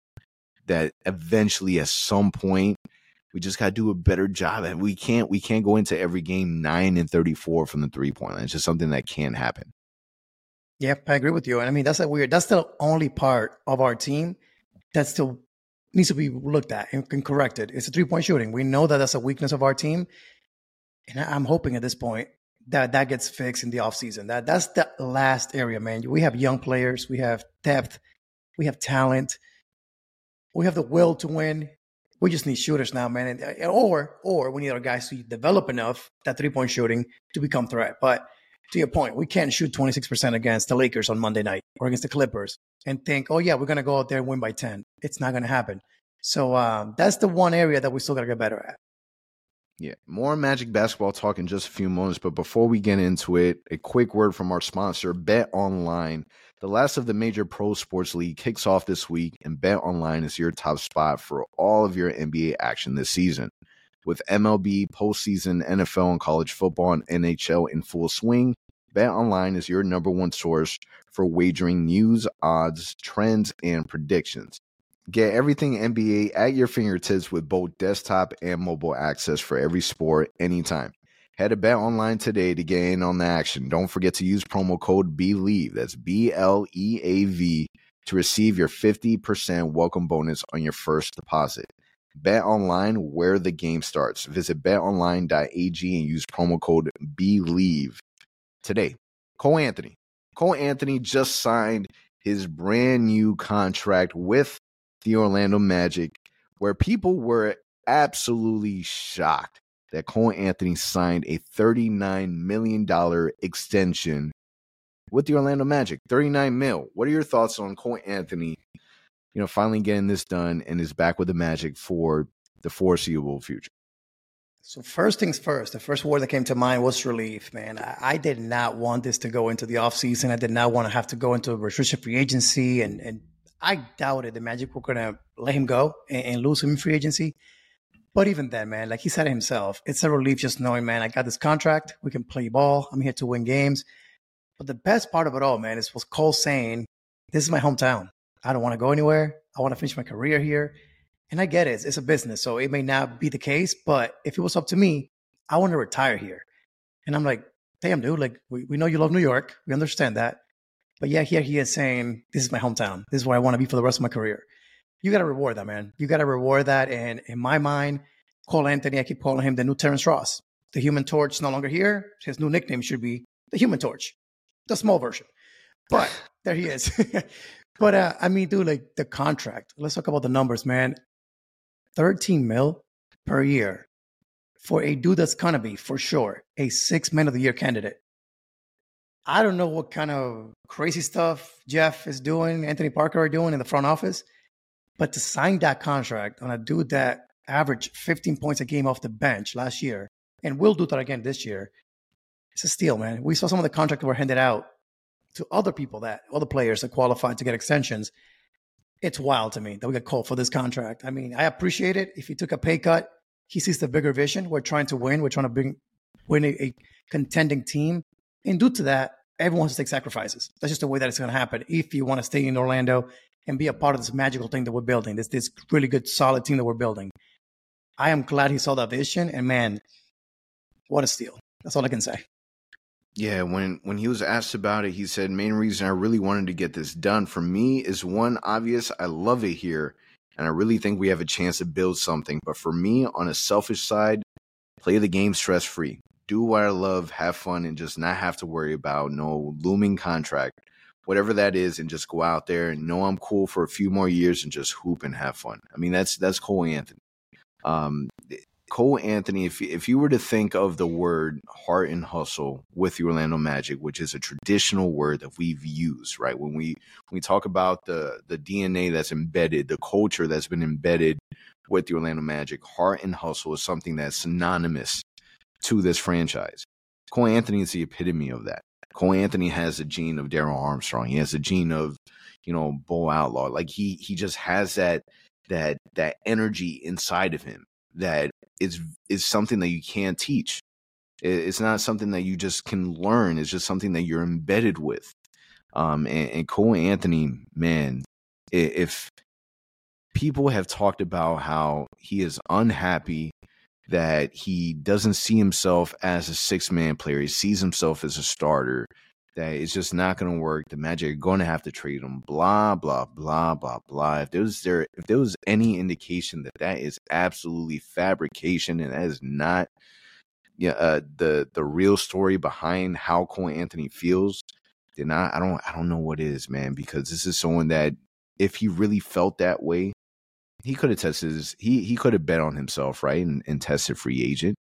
That eventually, at some point, we just got to do a better job. And we can't we can't go into every game nine and thirty four from the three point line. It's just something that can't happen. Yep, I agree with you. And I mean, that's a weird. That's the only part of our team that still needs to be looked at and corrected. It's a three point shooting. We know that that's a weakness of our team, and I'm hoping at this point that that gets fixed in the offseason. That that's the last area, man. We have young players, we have depth, we have talent, we have the will to win we just need shooters now, man. And, or or we need our guys to develop enough that three point shooting to become threat. But to your point, we can't shoot 26% against the Lakers on Monday night or against the Clippers and think, oh yeah, we're gonna go out there and win by 10. It's not gonna happen. So um, that's the one area that we still gotta get better at. Yeah, more Magic basketball talk in just a few moments. But before we get into it, a quick word from our sponsor, BetOnline. The last of the major pro sports league kicks off this week, and BetOnline is your top spot for all of your NBA action this season. With MLB, postseason, NFL, and college football and NHL in full swing, BetOnline is your number one source for wagering news, odds, trends, and predictions. Get everything NBA at your fingertips with both desktop and mobile access for every sport anytime. Head to BetOnline today to get in on the action. Don't forget to use promo code BLEAV, that's B L E A V, to receive your 50% welcome bonus on your first deposit. BetOnline, where the game starts. Visit betonline.ag and use promo code BLEAV today. Cole Anthony. Cole Anthony just signed his brand new contract with the Orlando Magic, where people were absolutely shocked that Cole Anthony signed a $39 million extension with the Orlando Magic. 39 mil. What are your thoughts on Cole Anthony, you know, finally getting this done and is back with the Magic for the foreseeable future? So first things first, the first word that came to mind was relief, man. I, I did not want this to go into the offseason. I did not want to have to go into a restricted free agency and, and I doubted the Magic were to let him go and, and, lose him in free agency. But even then, man, like he said himself, it's a relief just knowing, man, I got this contract. We can play ball. I'm here to win games. But the best part of it all, man, is was Cole saying, "This is my hometown. I don't want to go anywhere. I want to finish my career here." And I get it; it's a business, so it may not be the case. But if it was up to me, I want to retire here. And I'm like, "Damn, dude! Like we, we know you love New York. We understand that. But yeah, here he is saying, "This is my hometown. This is where I want to be for the rest of my career." You got to reward that, man. You got to reward that. And in my mind, Cole Anthony, I keep calling him the new Terrence Ross. The Human Torch is no longer here. His new nickname should be the Human Torch, the small version. But there he is. but uh, I mean, dude, like the contract. Let's talk about the numbers, man. 13 mil per year for a dude that's gonna be for sure a six man of the year candidate. I don't know what kind of crazy stuff Jeff is doing, Anthony Parker are doing in the front office, but to sign that contract on a dude that averaged 15 points a game off the bench last year, and will do that again this year, it's a steal, man. We saw some of the contracts were handed out to other people that other players that qualified to get extensions. It's wild to me that we got called for this contract. I mean, I appreciate it. If he took a pay cut, he sees the bigger vision. We're trying to win. We're trying to bring win a, a contending team, and due to that, everyone has to take sacrifices. That's just the way that it's going to happen. If you want to stay in Orlando and be a part of this magical thing that we're building, this this really good, solid team that we're building. I am glad he saw that vision, and man, what a steal! That's all I can say. Yeah, when when he was asked about it, he said main reason I really wanted to get this done for me is one obvious. I love it here, and I really think we have a chance to build something. But for me, on a selfish side, play the game stress free, do what I love, have fun, and just not have to worry about no looming contract, whatever that is, and just go out there and know I'm cool for a few more years and just hoop and have fun. I mean, that's that's Cole Anthony. Um, Cole Anthony, if if you were to think of the word heart and hustle with the Orlando Magic, which is a traditional word that we've used, right? When we when we talk about the the DNA that's embedded, the culture that's been embedded with the Orlando Magic, heart and hustle is something that's synonymous to this franchise. Cole Anthony is the epitome of that. Cole Anthony has a gene of Darrell Armstrong. He has a gene of, you know, Bo Outlaw. Like he he just has that that that energy inside of him that is is something that you can't teach. It's not something that you just can learn. It's just something that you're embedded with. Um, and, and Cole Anthony, man, if people have talked about how he is unhappy that he doesn't see himself as a six man player, he sees himself as a starter, that it's just not going to work. The Magic are going to have to trade him. Blah blah blah blah blah. If there was there if there was any indication that that is absolutely fabrication and that is not yeah uh, the the real story behind how Cole Anthony feels, then I, I don't I don't know what is man because this is someone that if he really felt that way, he could have tested his he he could have bet on himself right and, and tested free agent.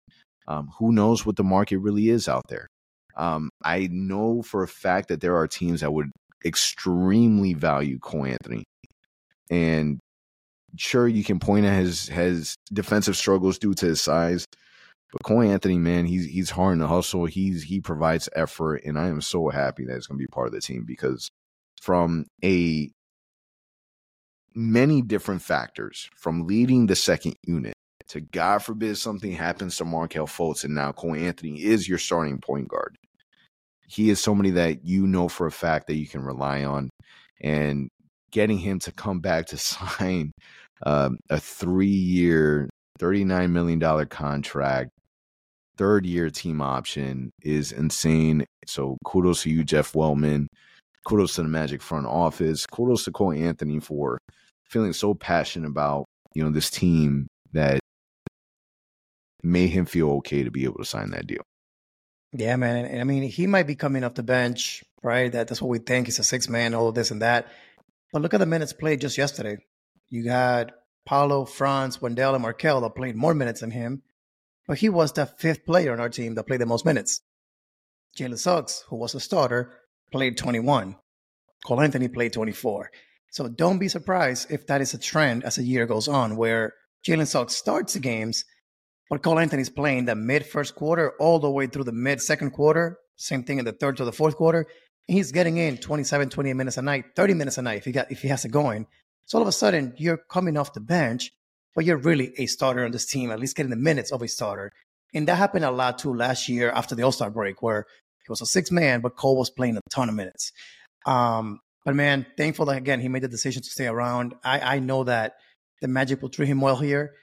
Um, who knows what the market really is out there? Um, I know for a fact that there are teams that would extremely value Cole Anthony. And sure, you can point at his his defensive struggles due to his size, but Cole Anthony, man, he's he's hard in the hustle. He's he provides effort, and I am so happy that he's going to be part of the team because from a many different factors, from leading the second unit to God forbid something happens to Markelle Fultz, and now Cole Anthony is your starting point guard he is somebody that you know for a fact that you can rely on. And getting him to come back to sign um, a three year, $39 million contract, third year team option is insane. So kudos to you, Jeff Weltman. Kudos to the Magic front office. Kudos to Cole Anthony for feeling so passionate about, you know, this team that made him feel okay to be able to sign that deal. Yeah, man. And, I mean, he might be coming off the bench, right? That that's what we think. He's a six man, all this and that. But look at the minutes played just yesterday. You had Paolo, Franz, Wendell, and Markelle that played more minutes than him. But he was the fifth player on our team that played the most minutes. Jalen Suggs, who was a starter, played 21. Cole Anthony played 24. So don't be surprised if that is a trend as the year goes on, where Jalen Suggs starts the games but Cole Anthony's playing the mid first quarter all the way through the mid second quarter. Same thing in the third to the fourth quarter. He's getting in 27, 28 minutes a night, 30 minutes a night if he got if he has it going. So all of a sudden you're coming off the bench, but you're really a starter on this team, at least getting the minutes of a starter. And that happened a lot too last year after the All Star break, where he was a six man, but Cole was playing a ton of minutes. Um, but man, thankful that again he made the decision to stay around. I, I know that the Magic will treat him well here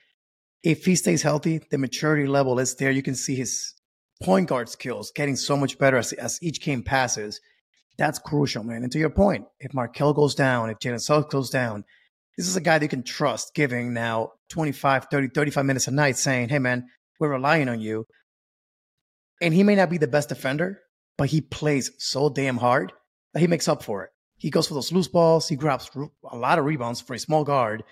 if he stays healthy, the maturity level is there. You can see his point guard skills getting so much better as, as each game passes. That's crucial, man. And to your point, if Markelle goes down, if Jalen Suggs goes down, this is a guy that you can trust giving now 25, 30, 35 minutes a night saying, hey, man, we're relying on you. And he may not be the best defender, but he plays so damn hard that he makes up for it. He goes for those loose balls. He grabs a lot of rebounds for a small guard.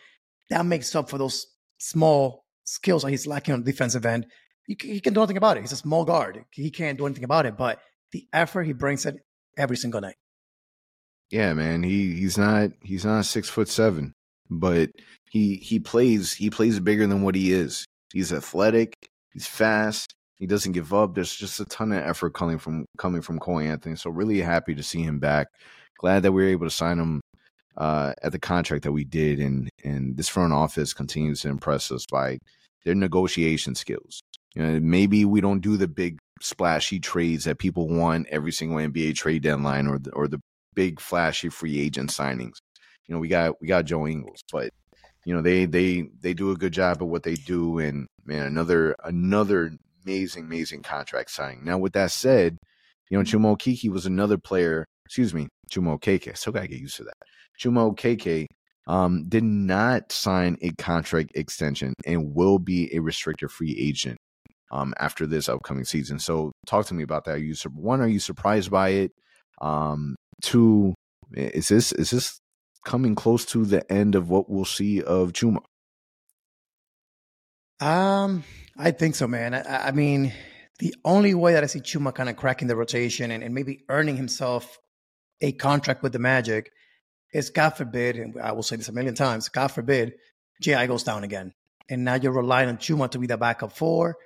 That makes up for those small skills he's lacking on the defensive end. He, he can do nothing about it. He's a small guard. He can't do anything about it. But the effort he brings it every single night. Yeah, man. He he's not he's not six foot seven. but he he plays he plays bigger than what he is. He's athletic. He's fast. He doesn't give up. There's just a ton of effort coming from coming from Cole Anthony. So really happy to see him back. Glad that we were able to sign him uh, at the contract that we did, and and this front office continues to impress us by their negotiation skills. You know, maybe we don't do the big splashy trades that people want every single NBA trade deadline, or the, or the big flashy free agent signings. You know, we got we got Joe Ingles, but you know they they they do a good job of what they do, and man, another another amazing amazing contract signing. Now, with that said, you know Chuma Okeke was another player. Excuse me, Chuma Okeke. Still gotta get used to that. Chuma Okeke um, did not sign a contract extension and will be a restricted free agent um, after this upcoming season. So, talk to me about that. Are you one? Are you surprised by it? Um, two, is this is this coming close to the end of what we'll see of Chuma? Um, I think so, man. I, I mean, the only way that I see Chuma kind of cracking the rotation and, and maybe earning himself a contract with the Magic is, God forbid, and I will say this a million times, God forbid, J.I. goes down again. And now you're relying on Chuma to be the backup four,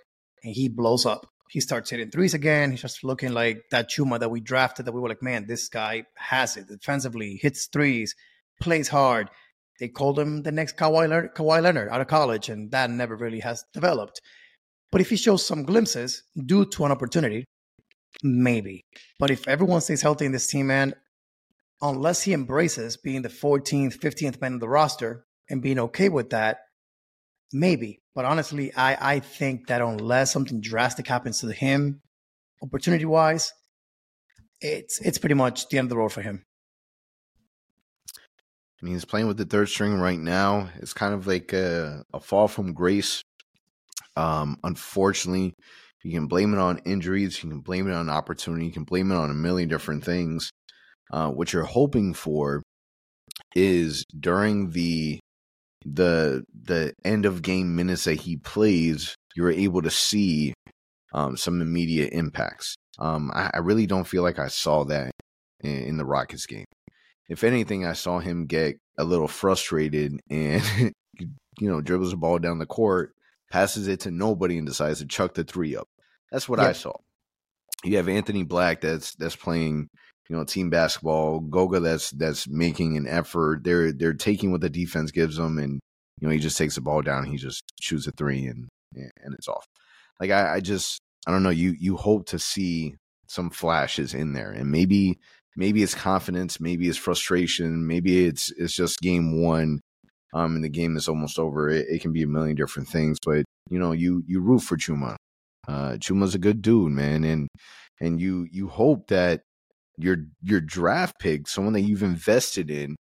and he blows up. He starts hitting threes again. He's just looking like that Chuma that we drafted that we were like, man, this guy has it defensively, hits threes, plays hard. They called him the next Kawhi Leonard, Kawhi Leonard out of college, and that never really has developed. But if he shows some glimpses due to an opportunity, maybe. But if everyone stays healthy in this team, man, unless he embraces being the 14th, 15th man on the roster and being okay with that, maybe. But honestly, I, I think that unless something drastic happens to him, opportunity wise, it's it's pretty much the end of the road for him. I mean, he's playing with the third string right now. It's kind of like a, a fall from grace. Um, unfortunately, you can blame it on injuries, you can blame it on opportunity, you can blame it on a million different things. Uh, what you're hoping for is during the the the end of game minutes that he plays, you're able to see um, some immediate impacts. Um, I, I, really don't feel like I saw that in, in, the Rockets game. If anything, I saw him get a little frustrated and you know dribbles the ball down the court, passes it to nobody, and decides to chuck the three up. That's what I saw. You have Anthony Black that's that's playing you know team basketball. Goga that's that's making an effort. They're they're taking what the defense gives them, and you know he just takes the ball down. He just shoots a three, and and it's off. Like I, I just I don't know. You you hope to see some flashes in there, and maybe maybe it's confidence, maybe it's frustration, maybe it's it's just game one, um, and the game is almost over. It, it can be a million different things, but you know you you root for Chuma. Uh, Chuma's a good dude, man, and and you you hope that your your draft pick, someone that you've invested in,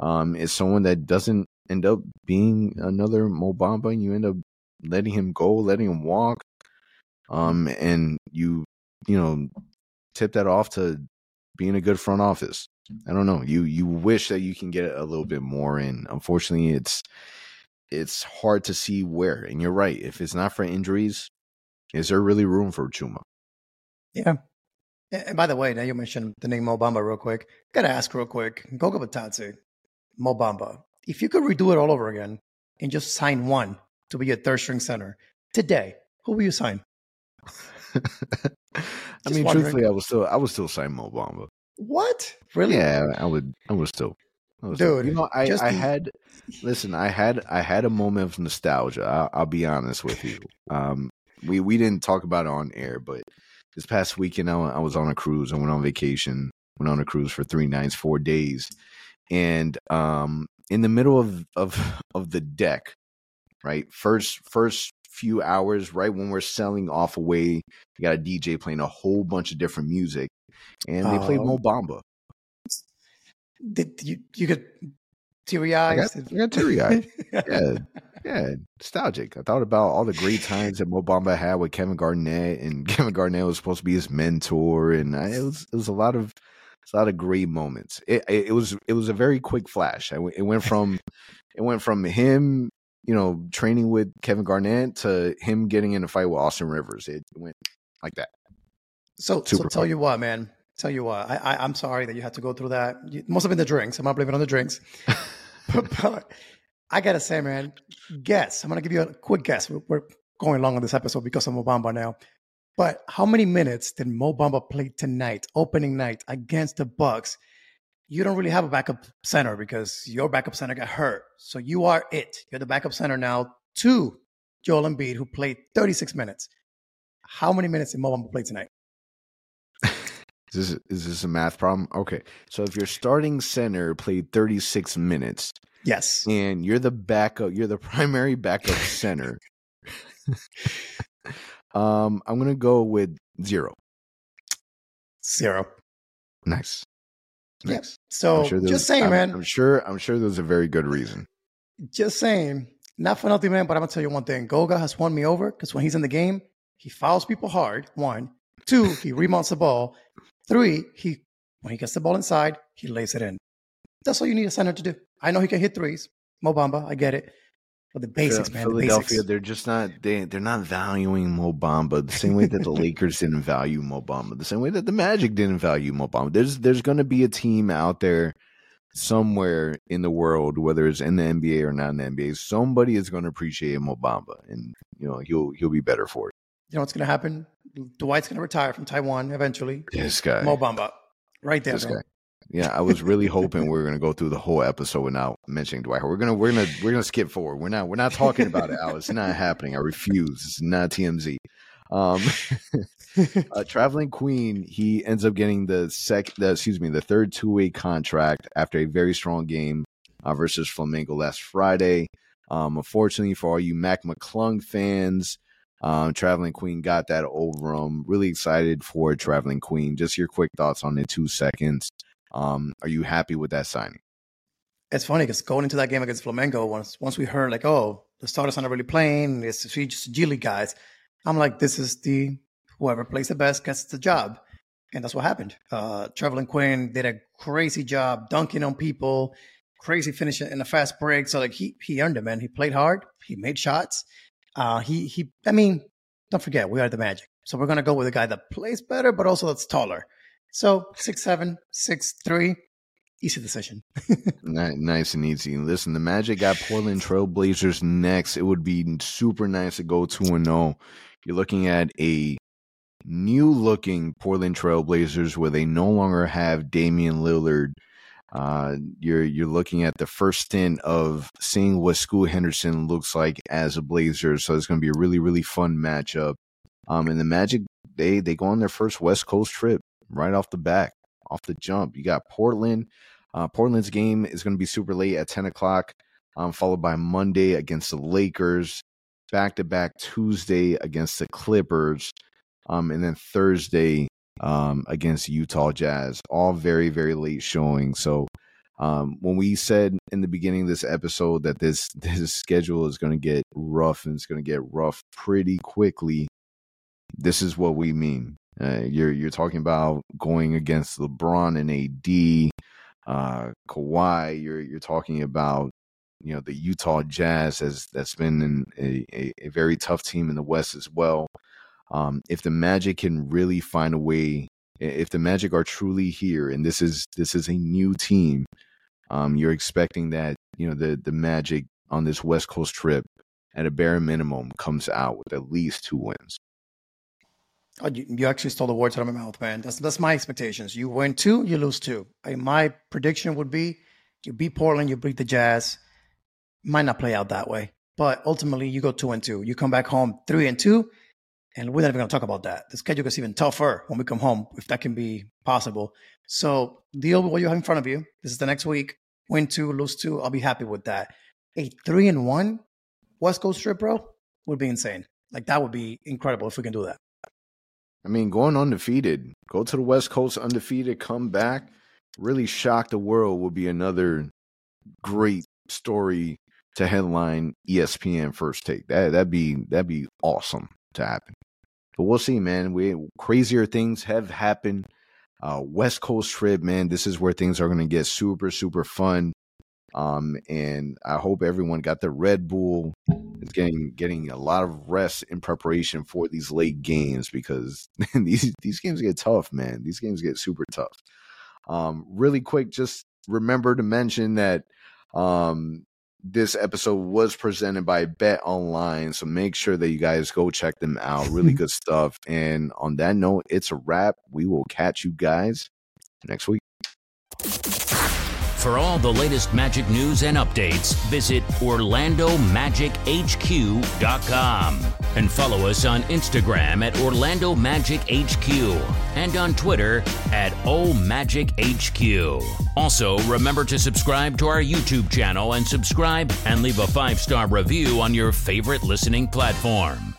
um, is someone that doesn't end up being another Mo Bamba, and you end up letting him go, letting him walk, um, and you you know tip that off to being a good front office. I don't know. You you wish that you can get a little bit more, and unfortunately, it's it's hard to see where. And you're right. If it's not for injuries, is there really room for Chuma? Yeah, and by the way, now you mentioned the name Mo Bamba real quick. Gotta ask real quick. Goga Bitadze, Mo Bamba, If you could redo it all over again and just sign one to be your third string center today, who will you sign? I mean, wondering. truthfully, I was still I would still sign Mobamba. What? Really? Yeah, I would. I would still. I was Dude, still, you know, I, I the... had listen. I had I had a moment of nostalgia. I'll, I'll be honest with you. Um, we we didn't talk about it on air, but this past weekend I, I was on a cruise. I went on vacation. Went on a cruise for three nights, four days, and um, in the middle of of of the deck, right first first few hours, right when we're selling off away, you got a DJ playing a whole bunch of different music, and they played Mo Bamba. Did you you get teary eyes? I got, I got teary eyed. yeah, yeah, nostalgic. I thought about all the great times that Mo Bamba had with Kevin Garnett, and Kevin Garnett was supposed to be his mentor, and I, it was it was a lot of it's a lot of great moments. It, it, it was it was a very quick flash. it went from it went from him, you know, training with Kevin Garnett to him getting in a fight with Austin Rivers. It went like that. So, Super so tell you what, man. Tell you what, I, I am sorry that you had to go through that. It must have been the drinks. I'm not blaming on the drinks. but, but I gotta say, man, guess. I'm gonna give you a quick guess. We're, going long on this episode because of Mo Bamba now. But how many minutes did Mo Bamba play tonight, opening night against the Bucks? You don't really have a backup center because your backup center got hurt. So you are it. You're the backup center now to Joel Embiid, who played 36 minutes. How many minutes did Mo Bamba play tonight? Is this, is this a math problem? Okay. So if your starting center played 36 minutes Yes. and you're the backup, you're the primary backup center, um, I'm going to go with zero. Zero. Nice. Yep. Nice. So sure just saying, I'm- man. I'm sure. I'm sure there's a very good reason. just saying, not for nothing, man, but I'm gonna tell you one thing. Goga has won me over because when he's in the game, he fouls people hard. One, two, he remounts the ball. Three, he when he gets the ball inside, he lays it in. That's all you need a center to do. I know he can hit threes. Mo Bamba, I get it. But the basics, man, the Philadelphia, basics. they're just not they they're not valuing Mo Bamba the same way that the Lakers didn't value Mo Bamba, the same way that the Magic didn't value Mo Bamba. There's there's going to be a team out there somewhere in the world, whether it's in the NBA or not in the NBA, somebody is going to appreciate Mo Bamba and you know he'll he'll be better for it. You know what's gonna happen? Dwight's gonna retire from Taiwan eventually. This guy, Mo Bamba. Right there, this guy. Yeah, I was really hoping we were going to go through the whole episode without mentioning Dwight. We're gonna we're gonna we're gonna skip forward. We're not we're not talking about it, Al. It's not happening. I refuse. It's not TMZ. Um, uh, Trevelin Queen, he ends up getting the sec, the, excuse me, the third two way contract after a very strong game uh, versus Flamengo last Friday. Um, unfortunately for all you Mac McClung fans, um, Trevelin Queen got that over him. Really excited for Trevelin Queen. Just your quick thoughts on the two seconds. Um, are you happy with that signing? it's funny because going into that game against Flamengo, once once we heard like, oh, the starters are not really playing, it's three just G League guys. I'm like, this is the whoever plays the best gets the job, and that's what happened. Uh, Trevelin Queen did a crazy job dunking on people, crazy finishing in a fast break. So like he he earned it, man. He played hard. He made shots. Uh, he he. I mean, don't forget we are the Magic, so we're gonna go with a guy that plays better, but also that's taller. So six seven, six three, easy decision. Nice and easy. Listen, the Magic got Portland Trailblazers next. It would be super nice to go 2 and 0. You're looking at a new looking Portland Trailblazers where they no longer have Damian Lillard. Uh, you're you're looking at the first stint of seeing what Scoot Henderson looks like as a Blazer, so it's going to be a really really fun matchup. Um, and the Magic they they go on their first West Coast trip right off the back, off the jump. You got Portland. Uh, Portland's game is going to be super late at 10 o'clock, um, followed by Monday against the Lakers, back to back Tuesday against the Clippers, um, and then Thursday um, against Utah Jazz. All very, very late showing. So um, when we said in the beginning of this episode that this this schedule is going to get rough and it's going to get rough pretty quickly, this is what we mean. Uh, you're you're talking about going against LeBron and AD uh Kawhi, you're you're talking about you know the Utah Jazz as that's been a, a, a very tough team in the West as well. Um, if the Magic can really find a way, if the Magic are truly here, and this is this is a new team, um, you're expecting that you know the the Magic on this West Coast trip at a bare minimum comes out with at least two wins. Oh, you, you actually stole the words out of my mouth, man. That's that's my expectations. You win two, you lose two. I, my prediction would be you beat Portland, you beat the Jazz. Might not play out that way, but ultimately you go two and two. You come back home three and two, and we're not even going to talk about that. The schedule gets even tougher when we come home, if that can be possible. So deal with what you have in front of you. This is the next week. Win two, lose two. I'll be happy with that. A three and one West Coast trip, bro, would be insane. Like that would be incredible if we can do that. I mean, going undefeated, go to the West Coast undefeated, come back, really shock the world would be another great story to headline ESPN first take. That that'd be that'd be awesome to happen. But we'll see, man. We crazier things have happened. Uh, West Coast trip, man. This is where things are going to get super super fun. Um, and I hope everyone got the Red Bull. Is getting getting a lot of rest in preparation for these late games because these these games get tough, man. These games get super tough. Um, really quick, just remember to mention that Um, this episode was presented by BetOnline, so make sure that you guys go check them out. Really good stuff. And on that note, it's a wrap. We will catch you guys next week. For all the latest magic news and updates, visit OrlandoMagicHQ.com and follow us on Instagram at Orlando Magic HQ and on Twitter at OMagicHQ. Also, remember to subscribe to our YouTube channel and subscribe and leave a five star review on your favorite listening platform.